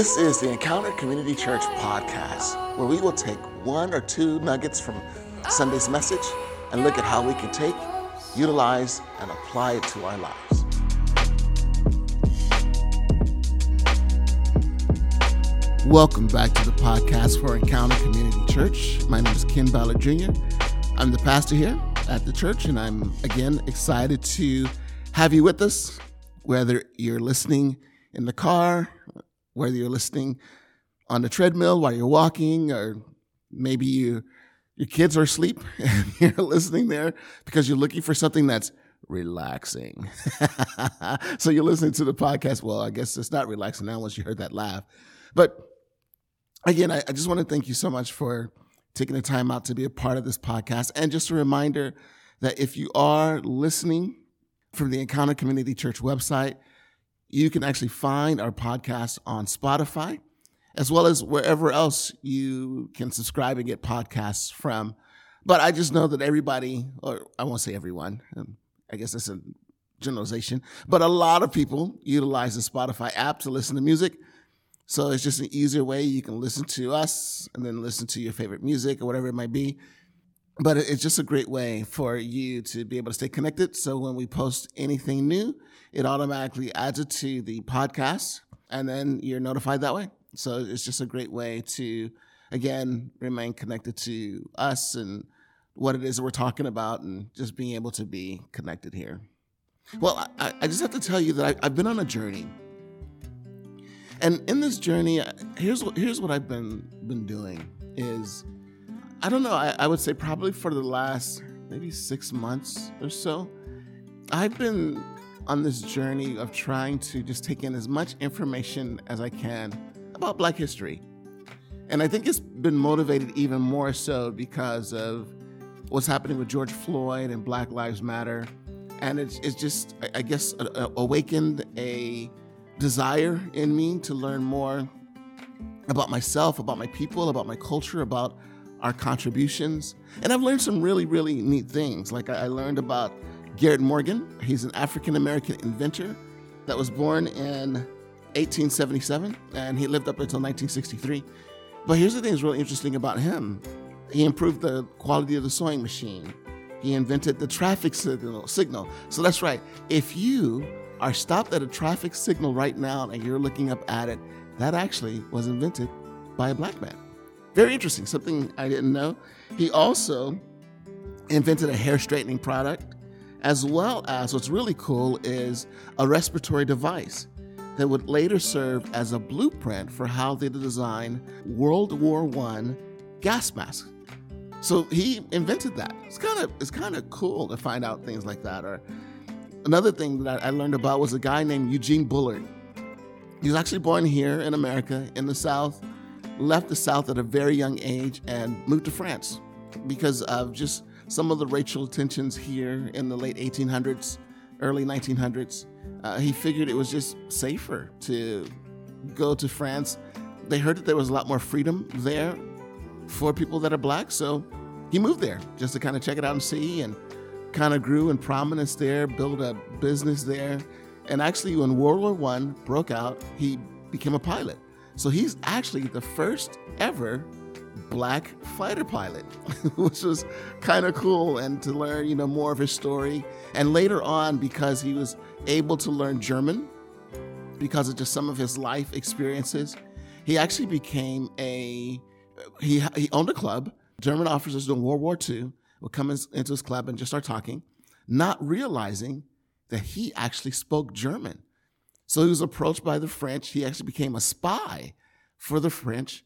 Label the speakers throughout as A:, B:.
A: This is the Encounter Community Church podcast, where we will take one or two nuggets from Sunday's message and look at how we can take, utilize, and apply it to our lives. Welcome back to the podcast for Encounter Community Church. My name is Ken Ballard Jr. I'm the pastor here at the church, and I'm again excited to have you with us, whether you're listening in the car, whether you're listening on the treadmill while you're walking, or maybe you your kids are asleep and you're listening there because you're looking for something that's relaxing. so you're listening to the podcast. Well, I guess it's not relaxing now once you heard that laugh. But again, I, I just want to thank you so much for taking the time out to be a part of this podcast. And just a reminder that if you are listening from the Encounter Community Church website, you can actually find our podcast on Spotify, as well as wherever else you can subscribe and get podcasts from. But I just know that everybody, or I won't say everyone, um, I guess that's a generalization, but a lot of people utilize the Spotify app to listen to music. So it's just an easier way you can listen to us and then listen to your favorite music or whatever it might be. But it's just a great way for you to be able to stay connected. So when we post anything new, it automatically adds it to the podcast and then you're notified that way. So it's just a great way to, again, remain connected to us and what it is that we're talking about and just being able to be connected here. Well, I, I just have to tell you that I, I've been on a journey. And in this journey, here's what here's what I've been been doing is I don't know, I, I would say probably for the last maybe six months or so, I've been on this journey of trying to just take in as much information as I can about Black history. And I think it's been motivated even more so because of what's happening with George Floyd and Black Lives Matter. And it's, it's just, I guess, awakened a desire in me to learn more about myself, about my people, about my culture, about our contributions. And I've learned some really, really neat things. Like I learned about Garrett Morgan. He's an African American inventor that was born in 1877 and he lived up until 1963. But here's the thing that's really interesting about him he improved the quality of the sewing machine. He invented the traffic signal. signal. So that's right. If you are stopped at a traffic signal right now and you're looking up at it, that actually was invented by a black man. Very interesting, something I didn't know. He also invented a hair straightening product as well as what's really cool is a respiratory device that would later serve as a blueprint for how they design World War I gas masks. So he invented that. It's kind of it's kind of cool to find out things like that. Or another thing that I learned about was a guy named Eugene Bullard. He was actually born here in America in the South, left the South at a very young age, and moved to France because of just some of the racial tensions here in the late 1800s, early 1900s. Uh, he figured it was just safer to go to France. They heard that there was a lot more freedom there for people that are black, so he moved there just to kind of check it out and see, and kind of grew in prominence there, built a business there. And actually, when World War One broke out, he became a pilot. So he's actually the first ever black fighter pilot, which was kind of cool and to learn, you know, more of his story. And later on, because he was able to learn German, because of just some of his life experiences, he actually became a he he owned a club. German officers during World War II would come in, into his club and just start talking, not realizing that he actually spoke German. So he was approached by the French. He actually became a spy for the French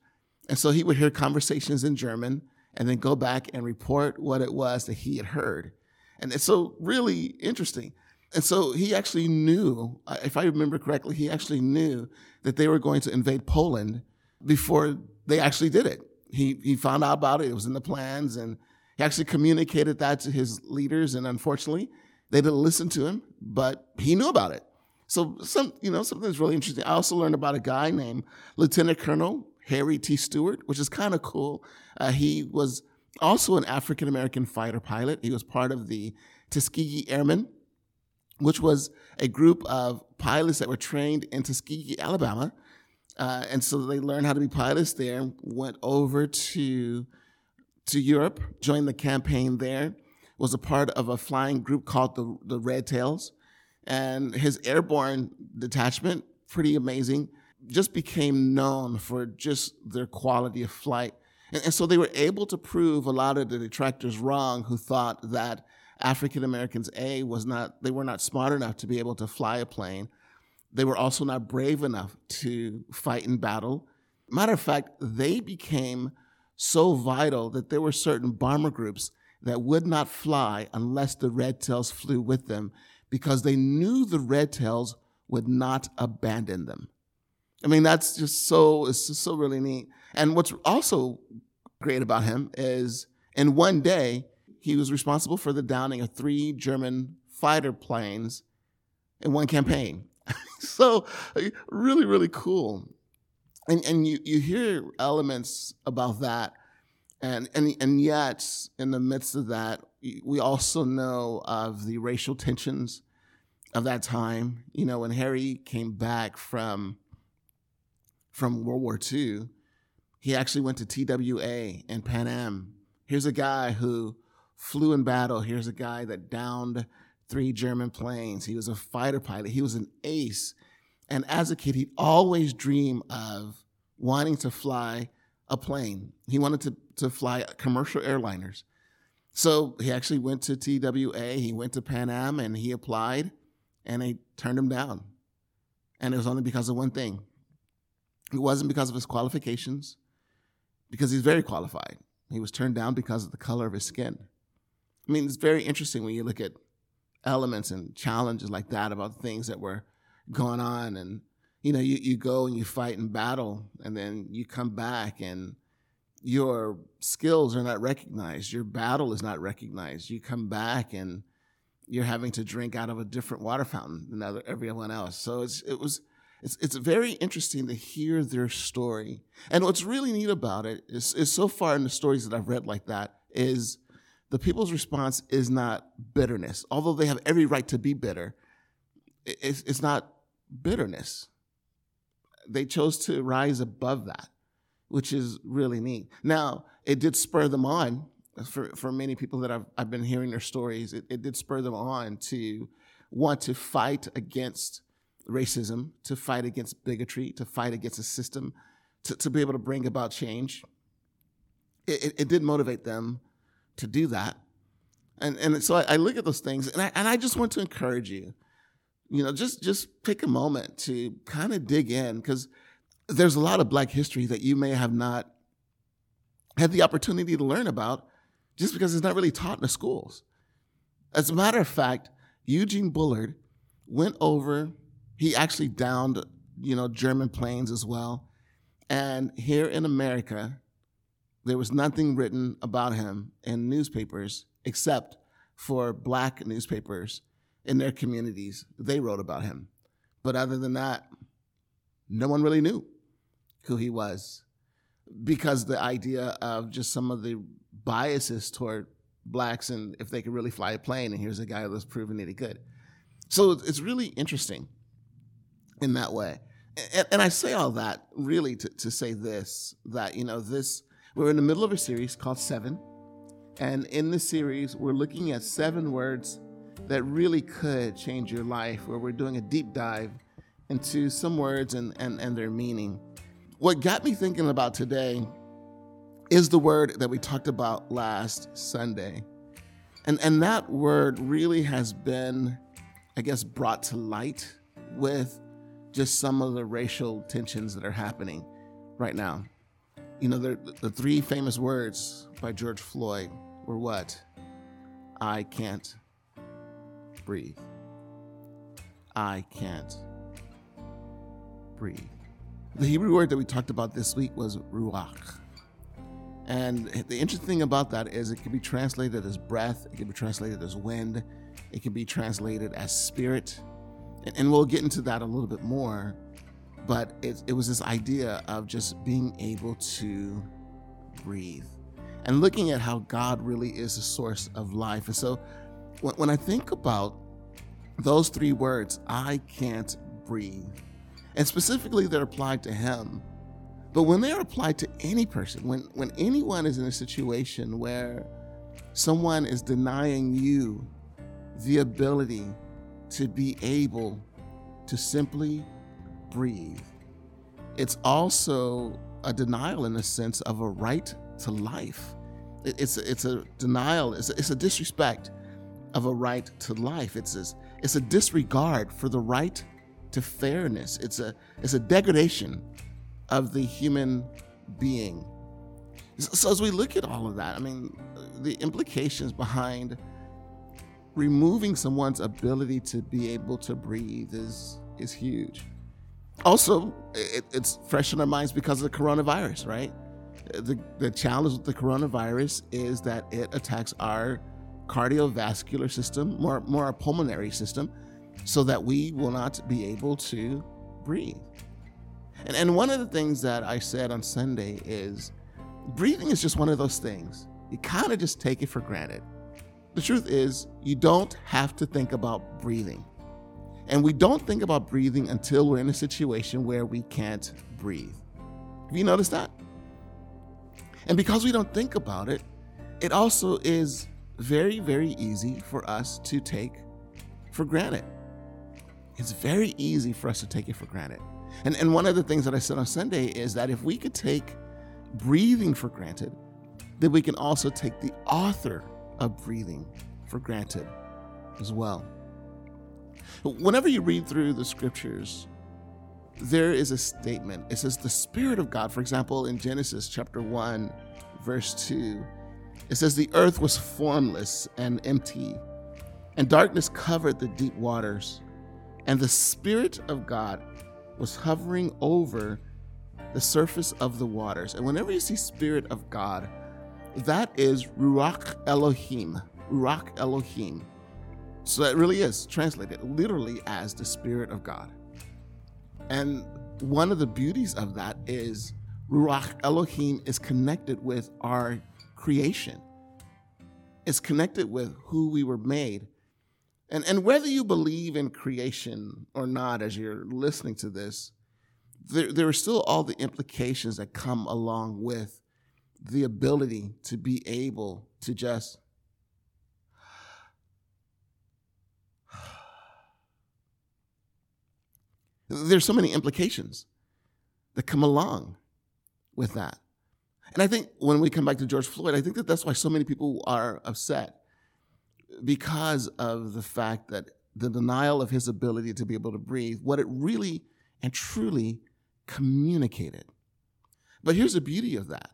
A: and so he would hear conversations in German and then go back and report what it was that he had heard. And it's so really interesting. And so he actually knew, if I remember correctly, he actually knew that they were going to invade Poland before they actually did it. He, he found out about it, it was in the plans, and he actually communicated that to his leaders. And unfortunately, they didn't listen to him, but he knew about it. So some, you know, something that's really interesting. I also learned about a guy named Lieutenant Colonel Harry T. Stewart, which is kind of cool. Uh, he was also an African American fighter pilot. He was part of the Tuskegee Airmen, which was a group of pilots that were trained in Tuskegee, Alabama. Uh, and so they learned how to be pilots there, went over to, to Europe, joined the campaign there, was a part of a flying group called the, the Red Tails. And his airborne detachment, pretty amazing, just became known for just their quality of flight. And, and so they were able to prove a lot of the detractors wrong who thought that African Americans, A, was not, they were not smart enough to be able to fly a plane they were also not brave enough to fight in battle. Matter of fact, they became so vital that there were certain bomber groups that would not fly unless the Red Tails flew with them because they knew the Red Tails would not abandon them. I mean, that's just so, it's just so really neat. And what's also great about him is in one day, he was responsible for the downing of three German fighter planes in one campaign. so really, really cool. And and you you hear elements about that, and and and yet in the midst of that, we also know of the racial tensions of that time. You know, when Harry came back from from World War II, he actually went to TWA and Pan Am. Here's a guy who flew in battle. Here's a guy that downed three German planes. He was a fighter pilot. He was an ace. And as a kid, he'd always dream of wanting to fly a plane. He wanted to, to fly commercial airliners. So he actually went to TWA, he went to Pan Am, and he applied, and they turned him down. And it was only because of one thing. It wasn't because of his qualifications, because he's very qualified. He was turned down because of the color of his skin. I mean, it's very interesting when you look at elements and challenges like that about things that were going on and you know you, you go and you fight and battle and then you come back and your skills are not recognized your battle is not recognized you come back and you're having to drink out of a different water fountain than other, everyone else so it was it's, it's very interesting to hear their story and what's really neat about it is, is so far in the stories that i've read like that is the people's response is not bitterness. Although they have every right to be bitter, it's, it's not bitterness. They chose to rise above that, which is really neat. Now, it did spur them on. For, for many people that I've, I've been hearing their stories, it, it did spur them on to want to fight against racism, to fight against bigotry, to fight against a system, to, to be able to bring about change. It, it, it did motivate them to do that. And and so I, I look at those things and I and I just want to encourage you, you know, just just take a moment to kind of dig in because there's a lot of black history that you may have not had the opportunity to learn about just because it's not really taught in the schools. As a matter of fact, Eugene Bullard went over, he actually downed, you know, German planes as well. And here in America, there was nothing written about him in newspapers except for black newspapers in their communities. They wrote about him. But other than that, no one really knew who he was because the idea of just some of the biases toward blacks and if they could really fly a plane, and here's a guy that's proven that he could. So it's really interesting in that way. And, and I say all that really to, to say this that, you know, this we're in the middle of a series called Seven. And in this series, we're looking at seven words that really could change your life, where we're doing a deep dive into some words and, and, and their meaning. What got me thinking about today is the word that we talked about last Sunday. And, and that word really has been, I guess, brought to light with just some of the racial tensions that are happening right now. You know, the, the three famous words by George Floyd were what? I can't breathe. I can't breathe. The Hebrew word that we talked about this week was ruach. And the interesting thing about that is it can be translated as breath, it can be translated as wind, it can be translated as spirit. And, and we'll get into that a little bit more. But it, it was this idea of just being able to breathe and looking at how God really is the source of life. And so when, when I think about those three words, I can't breathe, And specifically, they're applied to him. But when they're applied to any person, when, when anyone is in a situation where someone is denying you the ability to be able to simply breathe, it's also a denial in the sense of a right to life. It's a, it's a denial, it's a, it's a disrespect of a right to life. It's a, it's a disregard for the right to fairness. It's a, it's a degradation of the human being. So, as we look at all of that, I mean, the implications behind removing someone's ability to be able to breathe is is huge. Also, it, it's fresh in our minds because of the coronavirus, right? The the challenge with the coronavirus is that it attacks our cardiovascular system, more more our pulmonary system, so that we will not be able to breathe. And, and one of the things that I said on Sunday is breathing is just one of those things. You kind of just take it for granted. The truth is, you don't have to think about breathing. And we don't think about breathing until we're in a situation where we can't breathe. Have you noticed that? And because we don't think about it, it also is very, very easy for us to take for granted. It's very easy for us to take it for granted. And, and one of the things that I said on Sunday is that if we could take breathing for granted, then we can also take the author breathing for granted as well. Whenever you read through the scriptures, there is a statement. It says, The Spirit of God, for example, in Genesis chapter 1, verse 2, it says, The earth was formless and empty, and darkness covered the deep waters, and the Spirit of God was hovering over the surface of the waters. And whenever you see Spirit of God, that is Ruach Elohim. Ruach Elohim. So that really is translated literally as the Spirit of God. And one of the beauties of that is Ruach Elohim is connected with our creation. It's connected with who we were made. And, and whether you believe in creation or not, as you're listening to this, there, there are still all the implications that come along with the ability to be able to just there's so many implications that come along with that. And I think when we come back to George Floyd, I think that that's why so many people are upset because of the fact that the denial of his ability to be able to breathe, what it really and truly communicated. But here's the beauty of that.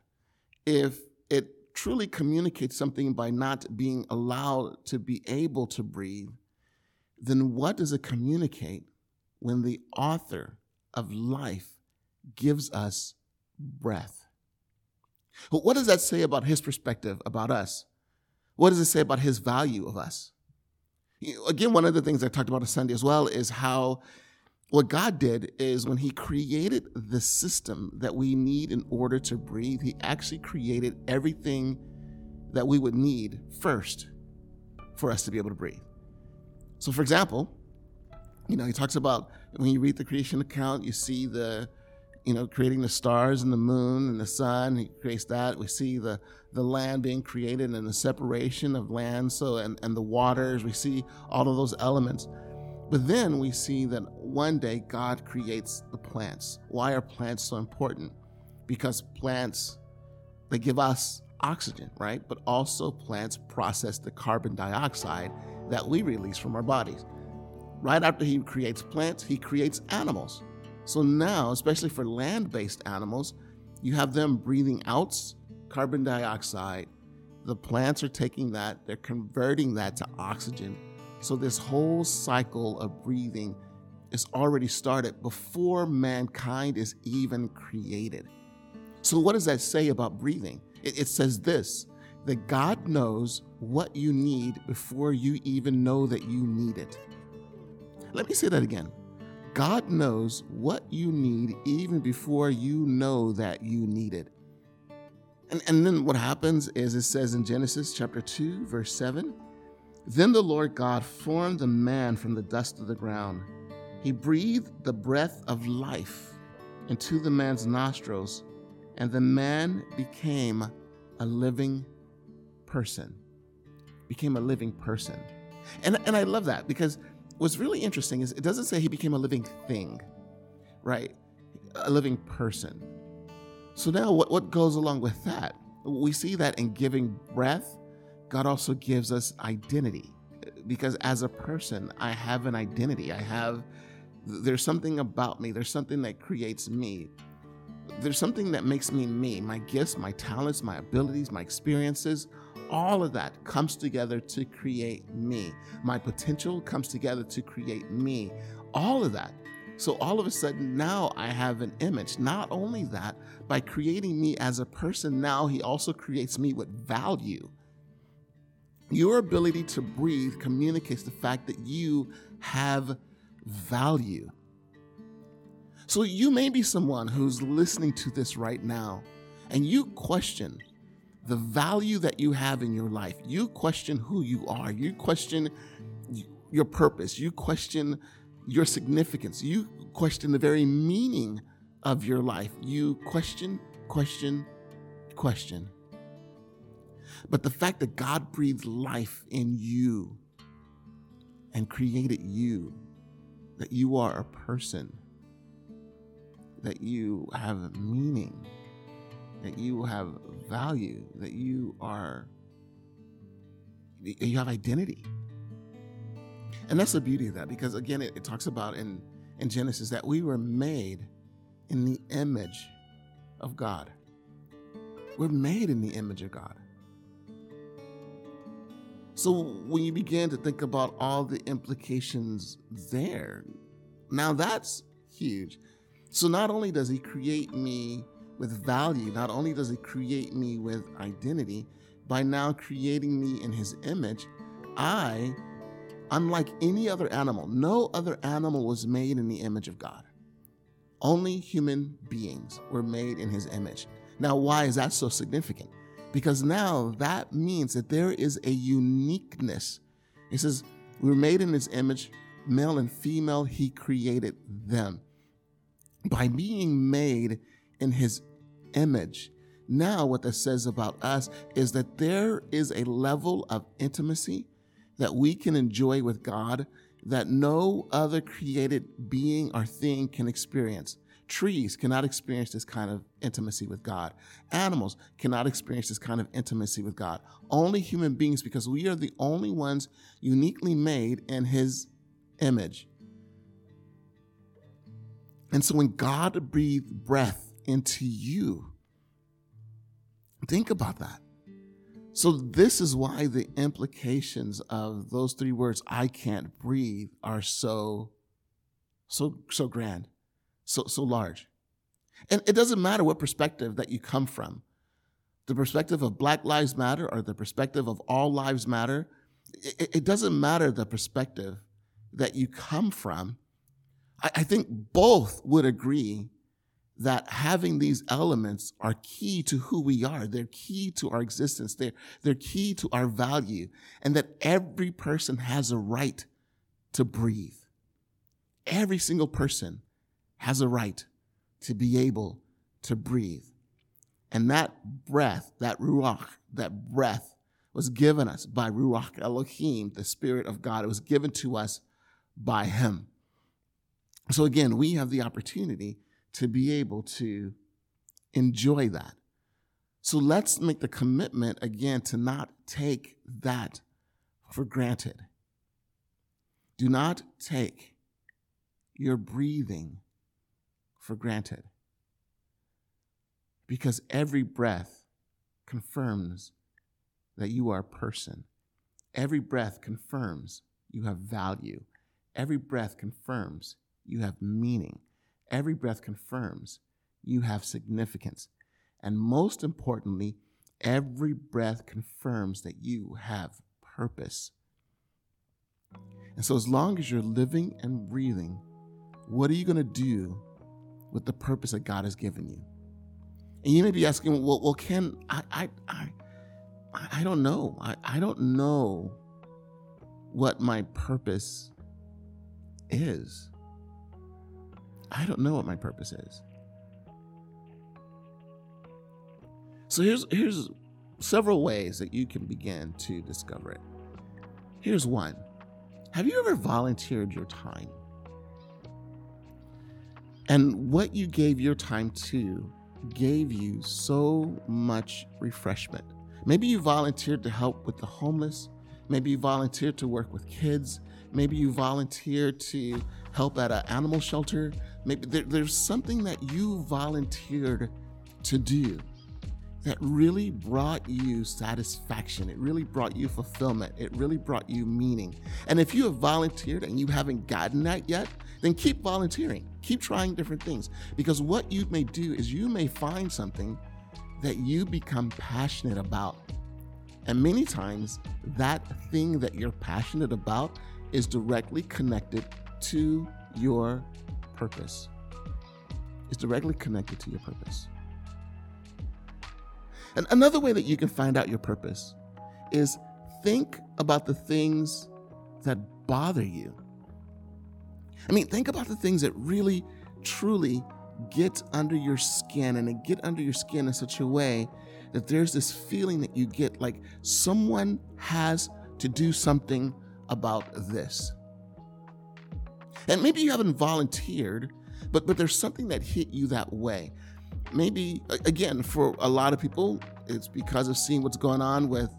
A: If it truly communicates something by not being allowed to be able to breathe, then what does it communicate when the author of life gives us breath? What does that say about his perspective about us? What does it say about his value of us? Again, one of the things I talked about on Sunday as well is how what God did is when He created the system that we need in order to breathe, He actually created everything that we would need first for us to be able to breathe. So, for example, you know, He talks about when you read the creation account, you see the you know, creating the stars and the moon and the sun. He creates that. We see the the land being created and the separation of land, so and, and the waters. We see all of those elements. But then we see that one day God creates the plants. Why are plants so important? Because plants they give us oxygen, right? But also plants process the carbon dioxide that we release from our bodies. Right after he creates plants, he creates animals. So now, especially for land based animals, you have them breathing out carbon dioxide. The plants are taking that, they're converting that to oxygen. So this whole cycle of breathing is already started before mankind is even created. So, what does that say about breathing? It, it says this that God knows what you need before you even know that you need it. Let me say that again. God knows what you need even before you know that you need it. And, and then what happens is it says in Genesis chapter 2, verse 7 Then the Lord God formed the man from the dust of the ground He breathed the breath of life into the man's nostrils, and the man became a living person. Became a living person. And, and I love that because what's really interesting is it doesn't say he became a living thing, right? A living person. So now what, what goes along with that? We see that in giving breath, God also gives us identity. Because as a person, I have an identity. I have, there's something about me, there's something that creates me. There's something that makes me me. My gifts, my talents, my abilities, my experiences, all of that comes together to create me. My potential comes together to create me. All of that. So all of a sudden, now I have an image. Not only that, by creating me as a person, now he also creates me with value. Your ability to breathe communicates the fact that you have value. So you may be someone who's listening to this right now and you question the value that you have in your life. You question who you are. You question your purpose. You question your significance. You question the very meaning of your life. You question, question, question. But the fact that God breathed life in you and created you, that you are a person, that you have meaning, that you have value, that you are, you have identity. And that's the beauty of that because, again, it, it talks about in, in Genesis that we were made in the image of God. We're made in the image of God. So when you begin to think about all the implications there, now that's huge. So not only does he create me with value. Not only does He create me with identity, by now creating me in His image, I, unlike any other animal, no other animal was made in the image of God. Only human beings were made in His image. Now, why is that so significant? Because now that means that there is a uniqueness. He says, We were made in His image, male and female, He created them. By being made in His image. Now, what that says about us is that there is a level of intimacy that we can enjoy with God that no other created being or thing can experience. Trees cannot experience this kind of intimacy with God. Animals cannot experience this kind of intimacy with God. Only human beings, because we are the only ones uniquely made in His image. And so when God breathed breath into you. Think about that. So, this is why the implications of those three words, I can't breathe, are so, so, so grand, so, so large. And it doesn't matter what perspective that you come from the perspective of Black Lives Matter or the perspective of All Lives Matter. It, it doesn't matter the perspective that you come from. I, I think both would agree that having these elements are key to who we are. They're key to our existence. They're, they're key to our value. And that every person has a right to breathe. Every single person has a right to be able to breathe. And that breath, that ruach, that breath was given us by Ruach Elohim, the Spirit of God. It was given to us by Him. So again, we have the opportunity to be able to enjoy that. So let's make the commitment again to not take that for granted. Do not take your breathing for granted. Because every breath confirms that you are a person. Every breath confirms you have value. Every breath confirms you have meaning. Every breath confirms you have significance. And most importantly, every breath confirms that you have purpose. And so, as long as you're living and breathing, what are you going to do with the purpose that God has given you? And you may be asking, well, well I, I, I, I don't know. I, I don't know what my purpose is. I don't know what my purpose is. So here's here's several ways that you can begin to discover it. Here's one. Have you ever volunteered your time? And what you gave your time to gave you so much refreshment. Maybe you volunteered to help with the homeless. Maybe you volunteered to work with kids. Maybe you volunteered to help at an animal shelter. Maybe there, there's something that you volunteered to do that really brought you satisfaction. It really brought you fulfillment. It really brought you meaning. And if you have volunteered and you haven't gotten that yet, then keep volunteering. Keep trying different things. Because what you may do is you may find something that you become passionate about. And many times, that thing that you're passionate about is directly connected to your purpose. It's directly connected to your purpose. And another way that you can find out your purpose is think about the things that bother you. I mean, think about the things that really, truly get under your skin and they get under your skin in such a way that there's this feeling that you get like someone has to do something about this. And maybe you haven't volunteered, but but there's something that hit you that way maybe again for a lot of people it's because of seeing what's going on with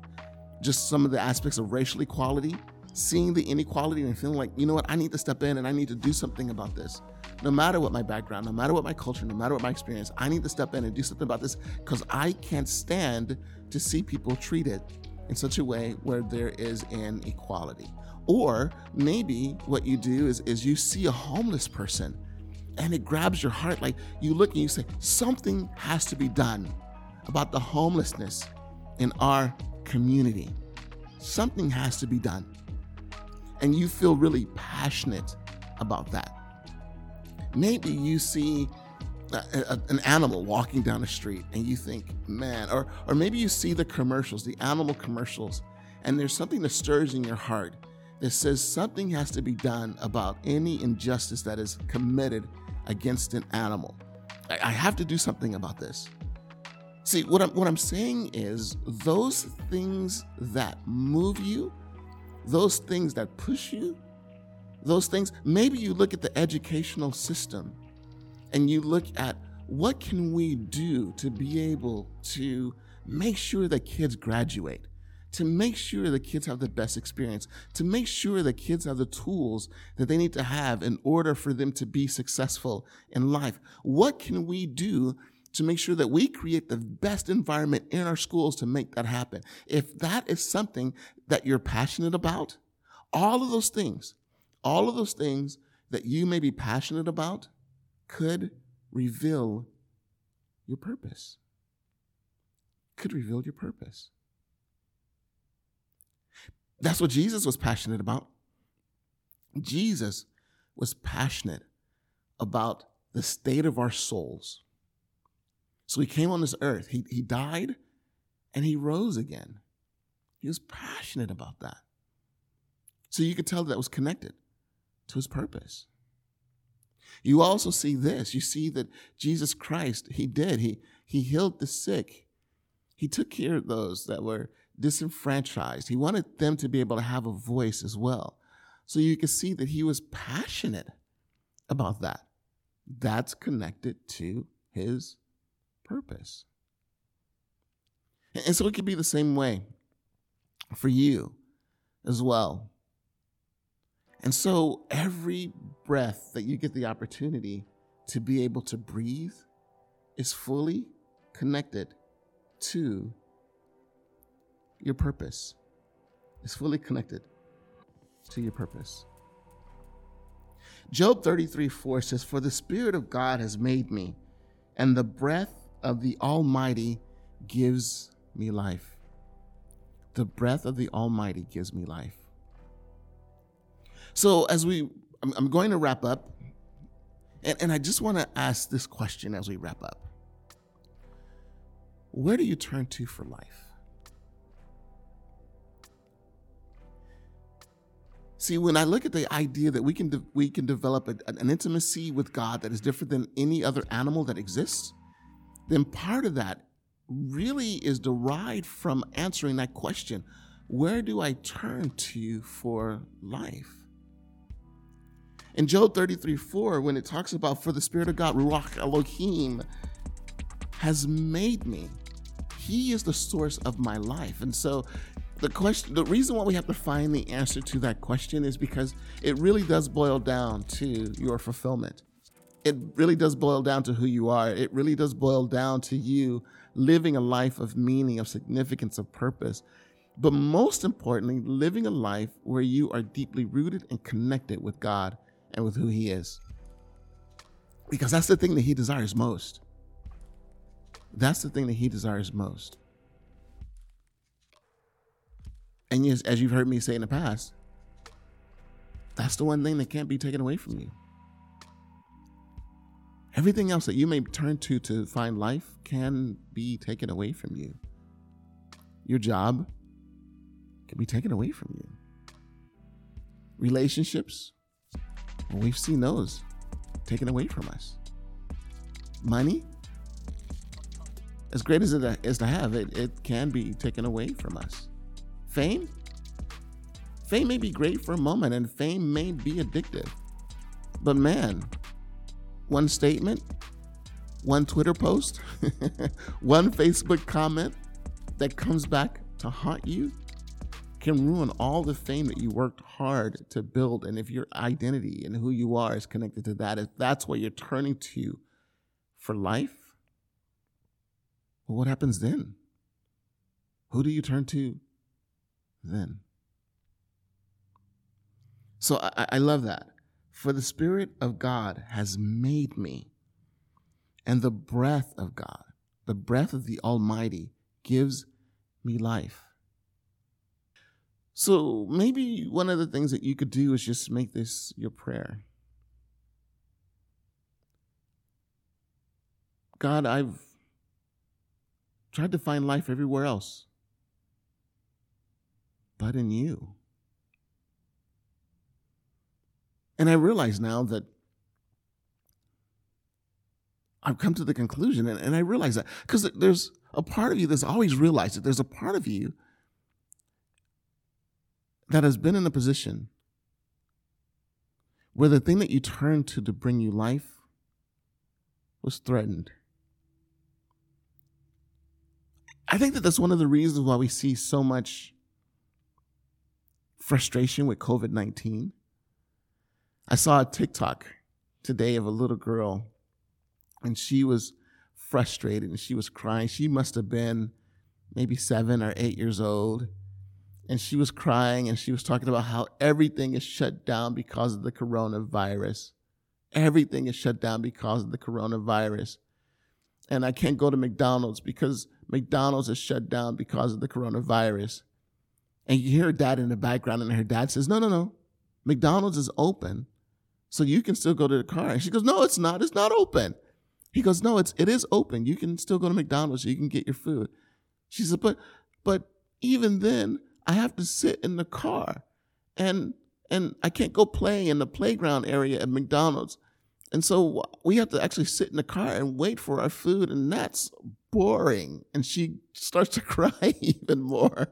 A: just some of the aspects of racial equality seeing the inequality and feeling like you know what i need to step in and i need to do something about this. No matter what my background no matter what my culture no matter what my experience i need to step in and do something about this because i can't stand to see people treated in such a way where there is inequality. Or maybe what you do is, is you see a homeless person and it grabs your heart. Like you look and you say, something has to be done about the homelessness in our community. Something has to be done. And you feel really passionate about that. Maybe you see a, a, an animal walking down the street and you think, man, or, or maybe you see the commercials, the animal commercials, and there's something that stirs in your heart that says something has to be done about any injustice that is committed against an animal. I, I have to do something about this. See, what I'm what I'm saying is those things that move you, those things that push you, those things, maybe you look at the educational system and you look at what can we do to be able to make sure that kids graduate? To make sure the kids have the best experience, to make sure the kids have the tools that they need to have in order for them to be successful in life. What can we do to make sure that we create the best environment in our schools to make that happen? If that is something that you're passionate about, all of those things, all of those things that you may be passionate about could reveal your purpose. Could reveal your purpose. That's what Jesus was passionate about. Jesus was passionate about the state of our souls. So he came on this earth, he, he died, and he rose again. He was passionate about that. So you could tell that, that was connected to his purpose. You also see this. You see that Jesus Christ, he did. He, he healed the sick. He took care of those that were disenfranchised. He wanted them to be able to have a voice as well. So you can see that he was passionate about that. That's connected to his purpose. And so it could be the same way for you as well. And so every breath that you get the opportunity to be able to breathe is fully connected to your purpose is fully connected to your purpose. Job 33 4 says, For the Spirit of God has made me, and the breath of the Almighty gives me life. The breath of the Almighty gives me life. So, as we, I'm, going to wrap up, and, and I just want to ask this question as we wrap up Where do you turn to for life? See, when I look at the idea that we can de- we can develop a, an intimacy with God that is different than any other animal that exists, then part of that really is derived from answering that question: Where do I turn to you for life? In Job 33 4, when it talks about, For the Spirit of God, Ruach Elohim, has made me, He is the source of my life. And so the question the reason why we have to find the answer to that question is because it really does boil down to your fulfillment. It really does boil down to who you are. It really does boil down to you living a life of meaning of significance of purpose. But most importantly living a life where you are deeply rooted and connected with god and with who he is. Because that's the thing that he desires most that's the thing that he desires most And yes, as you've heard me say in the past, that's the one thing that can't be taken away from you. Everything else that you may turn to to find life can be taken away from you. Your job can be taken away from you. Relationships, well, we've seen those taken away from us. Money, as great as it is to have, it, it can be taken away from us. Fame? Fame may be great for a moment and fame may be addictive. But man, one statement, one Twitter post, one Facebook comment that comes back to haunt you can ruin all the fame that you worked hard to build. And if your identity and who you are is connected to that, if that's what you're turning to for life, well, what happens then? Who do you turn to then. So I, I love that. For the Spirit of God has made me, and the breath of God, the breath of the Almighty, gives me life. So maybe one of the things that you could do is just make this your prayer. God, I've tried to find life everywhere else but in you. And I realize now that I've come to the conclusion, and, and I realize that because there's a part of you that's always realized that there's a part of you that has been in a position where the thing that you turned to to bring you life was threatened. I think that that's one of the reasons why we see so much frustration with COVID 19. I saw a TikTok today of a little girl, and she was frustrated and she was crying. She must have been maybe seven or eight years old. And she was crying and she was talking about how everything is shut down because of the coronavirus. Everything is shut down because of the coronavirus. And I can't go to McDonald's because McDonald's is shut down because of the coronavirus. And you hear her dad in the background, and her dad says, No, no, no. McDonald's is open. So you can still go to the car. And she goes, No, it's not. It's not open. He goes, No, it's it is open. You can still go to McDonald's. You can get your food. She said, But but even then, I have to sit in the car. And and I can't go play in the playground area at McDonald's. And so we have to actually sit in the car and wait for our food, and that's boring. And she starts to cry even more.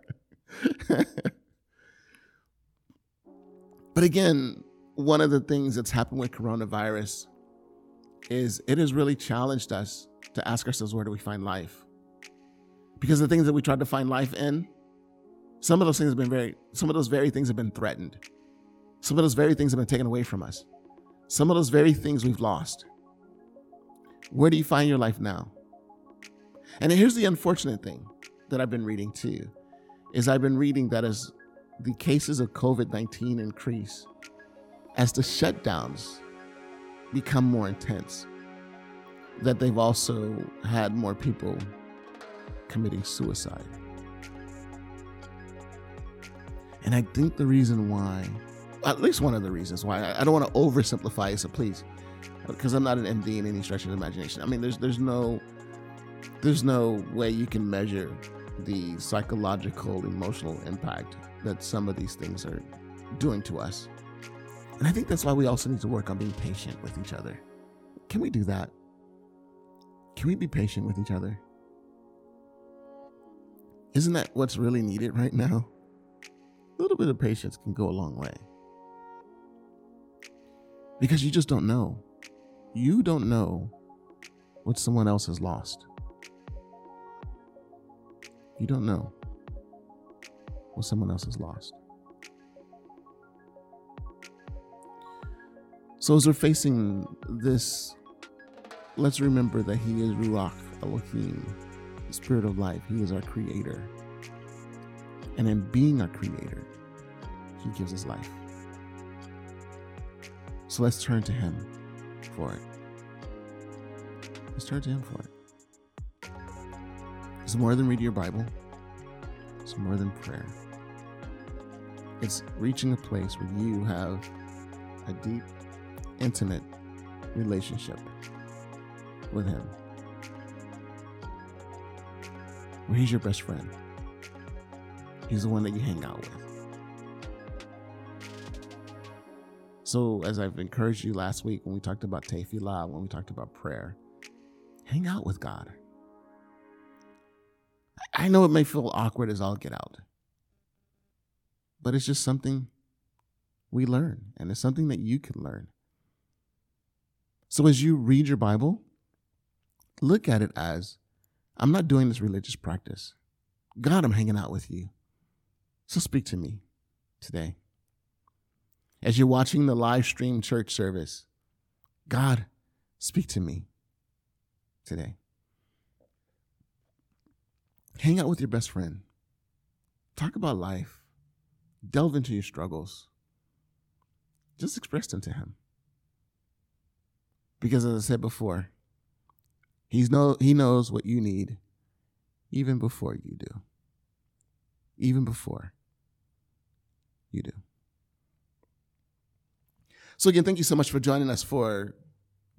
A: but again, one of the things that's happened with coronavirus is it has really challenged us to ask ourselves where do we find life? Because the things that we tried to find life in, some of those things have been very, some of those very things have been threatened. Some of those very things have been taken away from us. Some of those very things we've lost. Where do you find your life now? And here's the unfortunate thing that I've been reading too is I've been reading that as the cases of COVID 19 increase, as the shutdowns become more intense, that they've also had more people committing suicide. And I think the reason why, at least one of the reasons why, I don't want to oversimplify it, so please, because I'm not an MD in any stretch of the imagination. I mean, there's there's no there's no way you can measure the psychological, emotional impact that some of these things are doing to us. And I think that's why we also need to work on being patient with each other. Can we do that? Can we be patient with each other? Isn't that what's really needed right now? A little bit of patience can go a long way. Because you just don't know. You don't know what someone else has lost. You don't know what someone else has lost. So, as we're facing this, let's remember that He is Ruach Elohim, the Spirit of life. He is our Creator. And in being our Creator, He gives us life. So, let's turn to Him for it. Let's turn to Him for it. It's more than reading your Bible, it's more than prayer. It's reaching a place where you have a deep intimate relationship with Him. Where He's your best friend, He's the one that you hang out with. So, as I've encouraged you last week when we talked about tefillah, when we talked about prayer, hang out with God. I know it may feel awkward as all get out, but it's just something we learn, and it's something that you can learn. So as you read your Bible, look at it as I'm not doing this religious practice. God, I'm hanging out with you. So speak to me today. As you're watching the live stream church service, God, speak to me today. Hang out with your best friend. Talk about life. Delve into your struggles. Just express them to him. Because as I said before, he's no he knows what you need even before you do. Even before you do. So again, thank you so much for joining us for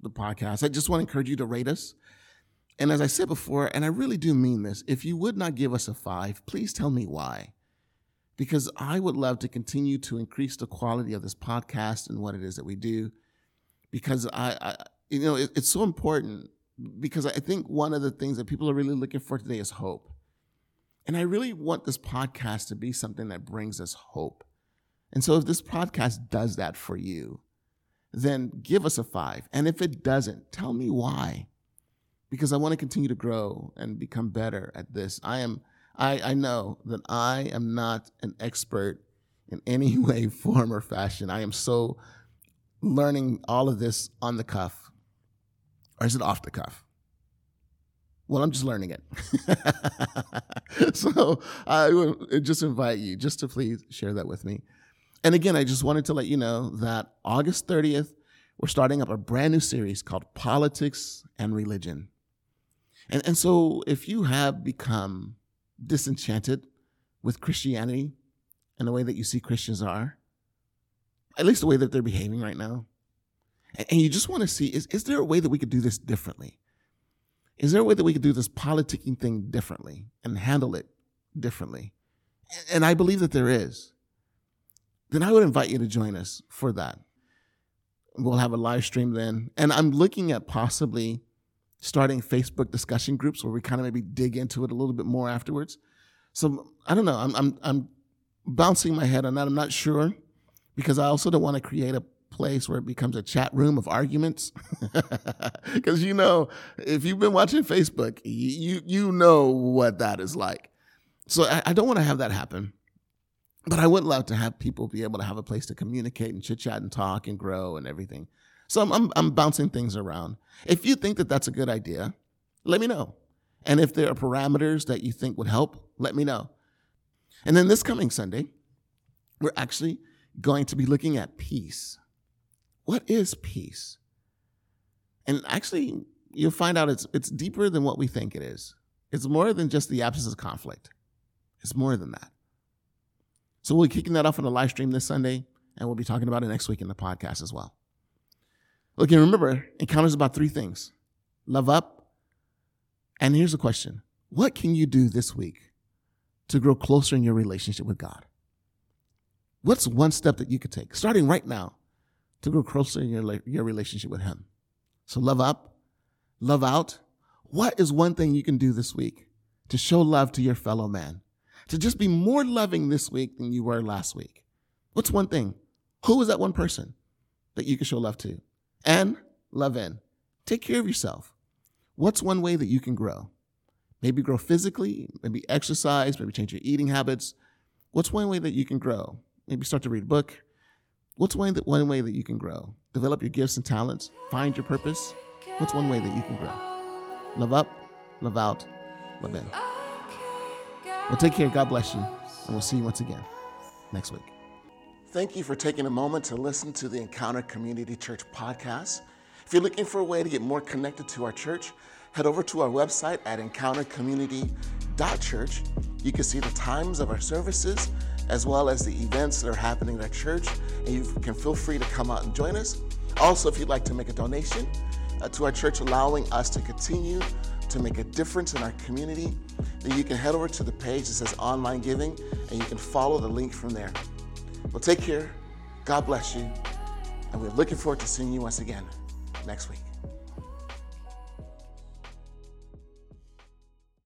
A: the podcast. I just want to encourage you to rate us. And as I said before, and I really do mean this, if you would not give us a five, please tell me why. Because I would love to continue to increase the quality of this podcast and what it is that we do because I, I you know, it, it's so important because I think one of the things that people are really looking for today is hope. And I really want this podcast to be something that brings us hope. And so if this podcast does that for you, then give us a five. And if it doesn't, tell me why. Because I want to continue to grow and become better at this. I am I, I know that I am not an expert in any way, form, or fashion. I am so learning all of this on the cuff, or is it off the cuff? Well, I'm just learning it. so I would just invite you just to please share that with me. And again, I just wanted to let you know that August 30th, we're starting up a brand new series called Politics and Religion. And, and so if you have become disenchanted with Christianity and the way that you see Christians are, at least the way that they're behaving right now. And you just want to see is, is there a way that we could do this differently? Is there a way that we could do this politicking thing differently and handle it differently? And I believe that there is. Then I would invite you to join us for that. We'll have a live stream then. And I'm looking at possibly starting Facebook discussion groups where we kind of maybe dig into it a little bit more afterwards. So I don't know. I'm, I'm, I'm bouncing my head on that. I'm not sure because I also don't want to create a place where it becomes a chat room of arguments. Because you know, if you've been watching Facebook, you you know what that is like. So I, I don't want to have that happen. But I would love to have people be able to have a place to communicate and chit chat and talk and grow and everything. So I'm, I'm, I'm bouncing things around. If you think that that's a good idea, let me know. And if there are parameters that you think would help, let me know. And then this coming Sunday, we're actually going to be looking at peace. What is peace? And actually, you'll find out it's, it's deeper than what we think it is. It's more than just the absence of conflict, it's more than that. So we'll be kicking that off on the live stream this Sunday, and we'll be talking about it next week in the podcast as well. Look, and remember, Encounter's about three things love up. And here's the question What can you do this week to grow closer in your relationship with God? What's one step that you could take, starting right now, to grow closer in your, your relationship with Him? So love up, love out. What is one thing you can do this week to show love to your fellow man? To just be more loving this week than you were last week? What's one thing? Who is that one person that you can show love to? And love in. Take care of yourself. What's one way that you can grow? Maybe grow physically, maybe exercise, maybe change your eating habits. What's one way that you can grow? Maybe start to read a book. What's one, that, one way that you can grow? Develop your gifts and talents, find your purpose. What's one way that you can grow? Love up, love out, love in. Well, take care. God bless you. And we'll see you once again next week. Thank you for taking a moment to listen to the Encounter Community Church podcast. If you're looking for a way to get more connected to our church, head over to our website at encountercommunity.church. You can see the times of our services as well as the events that are happening at our church, and you can feel free to come out and join us. Also, if you'd like to make a donation uh, to our church, allowing us to continue to make a difference in our community, then you can head over to the page that says online giving and you can follow the link from there. Well, take care. God bless you. And we're looking forward to seeing you once again next week.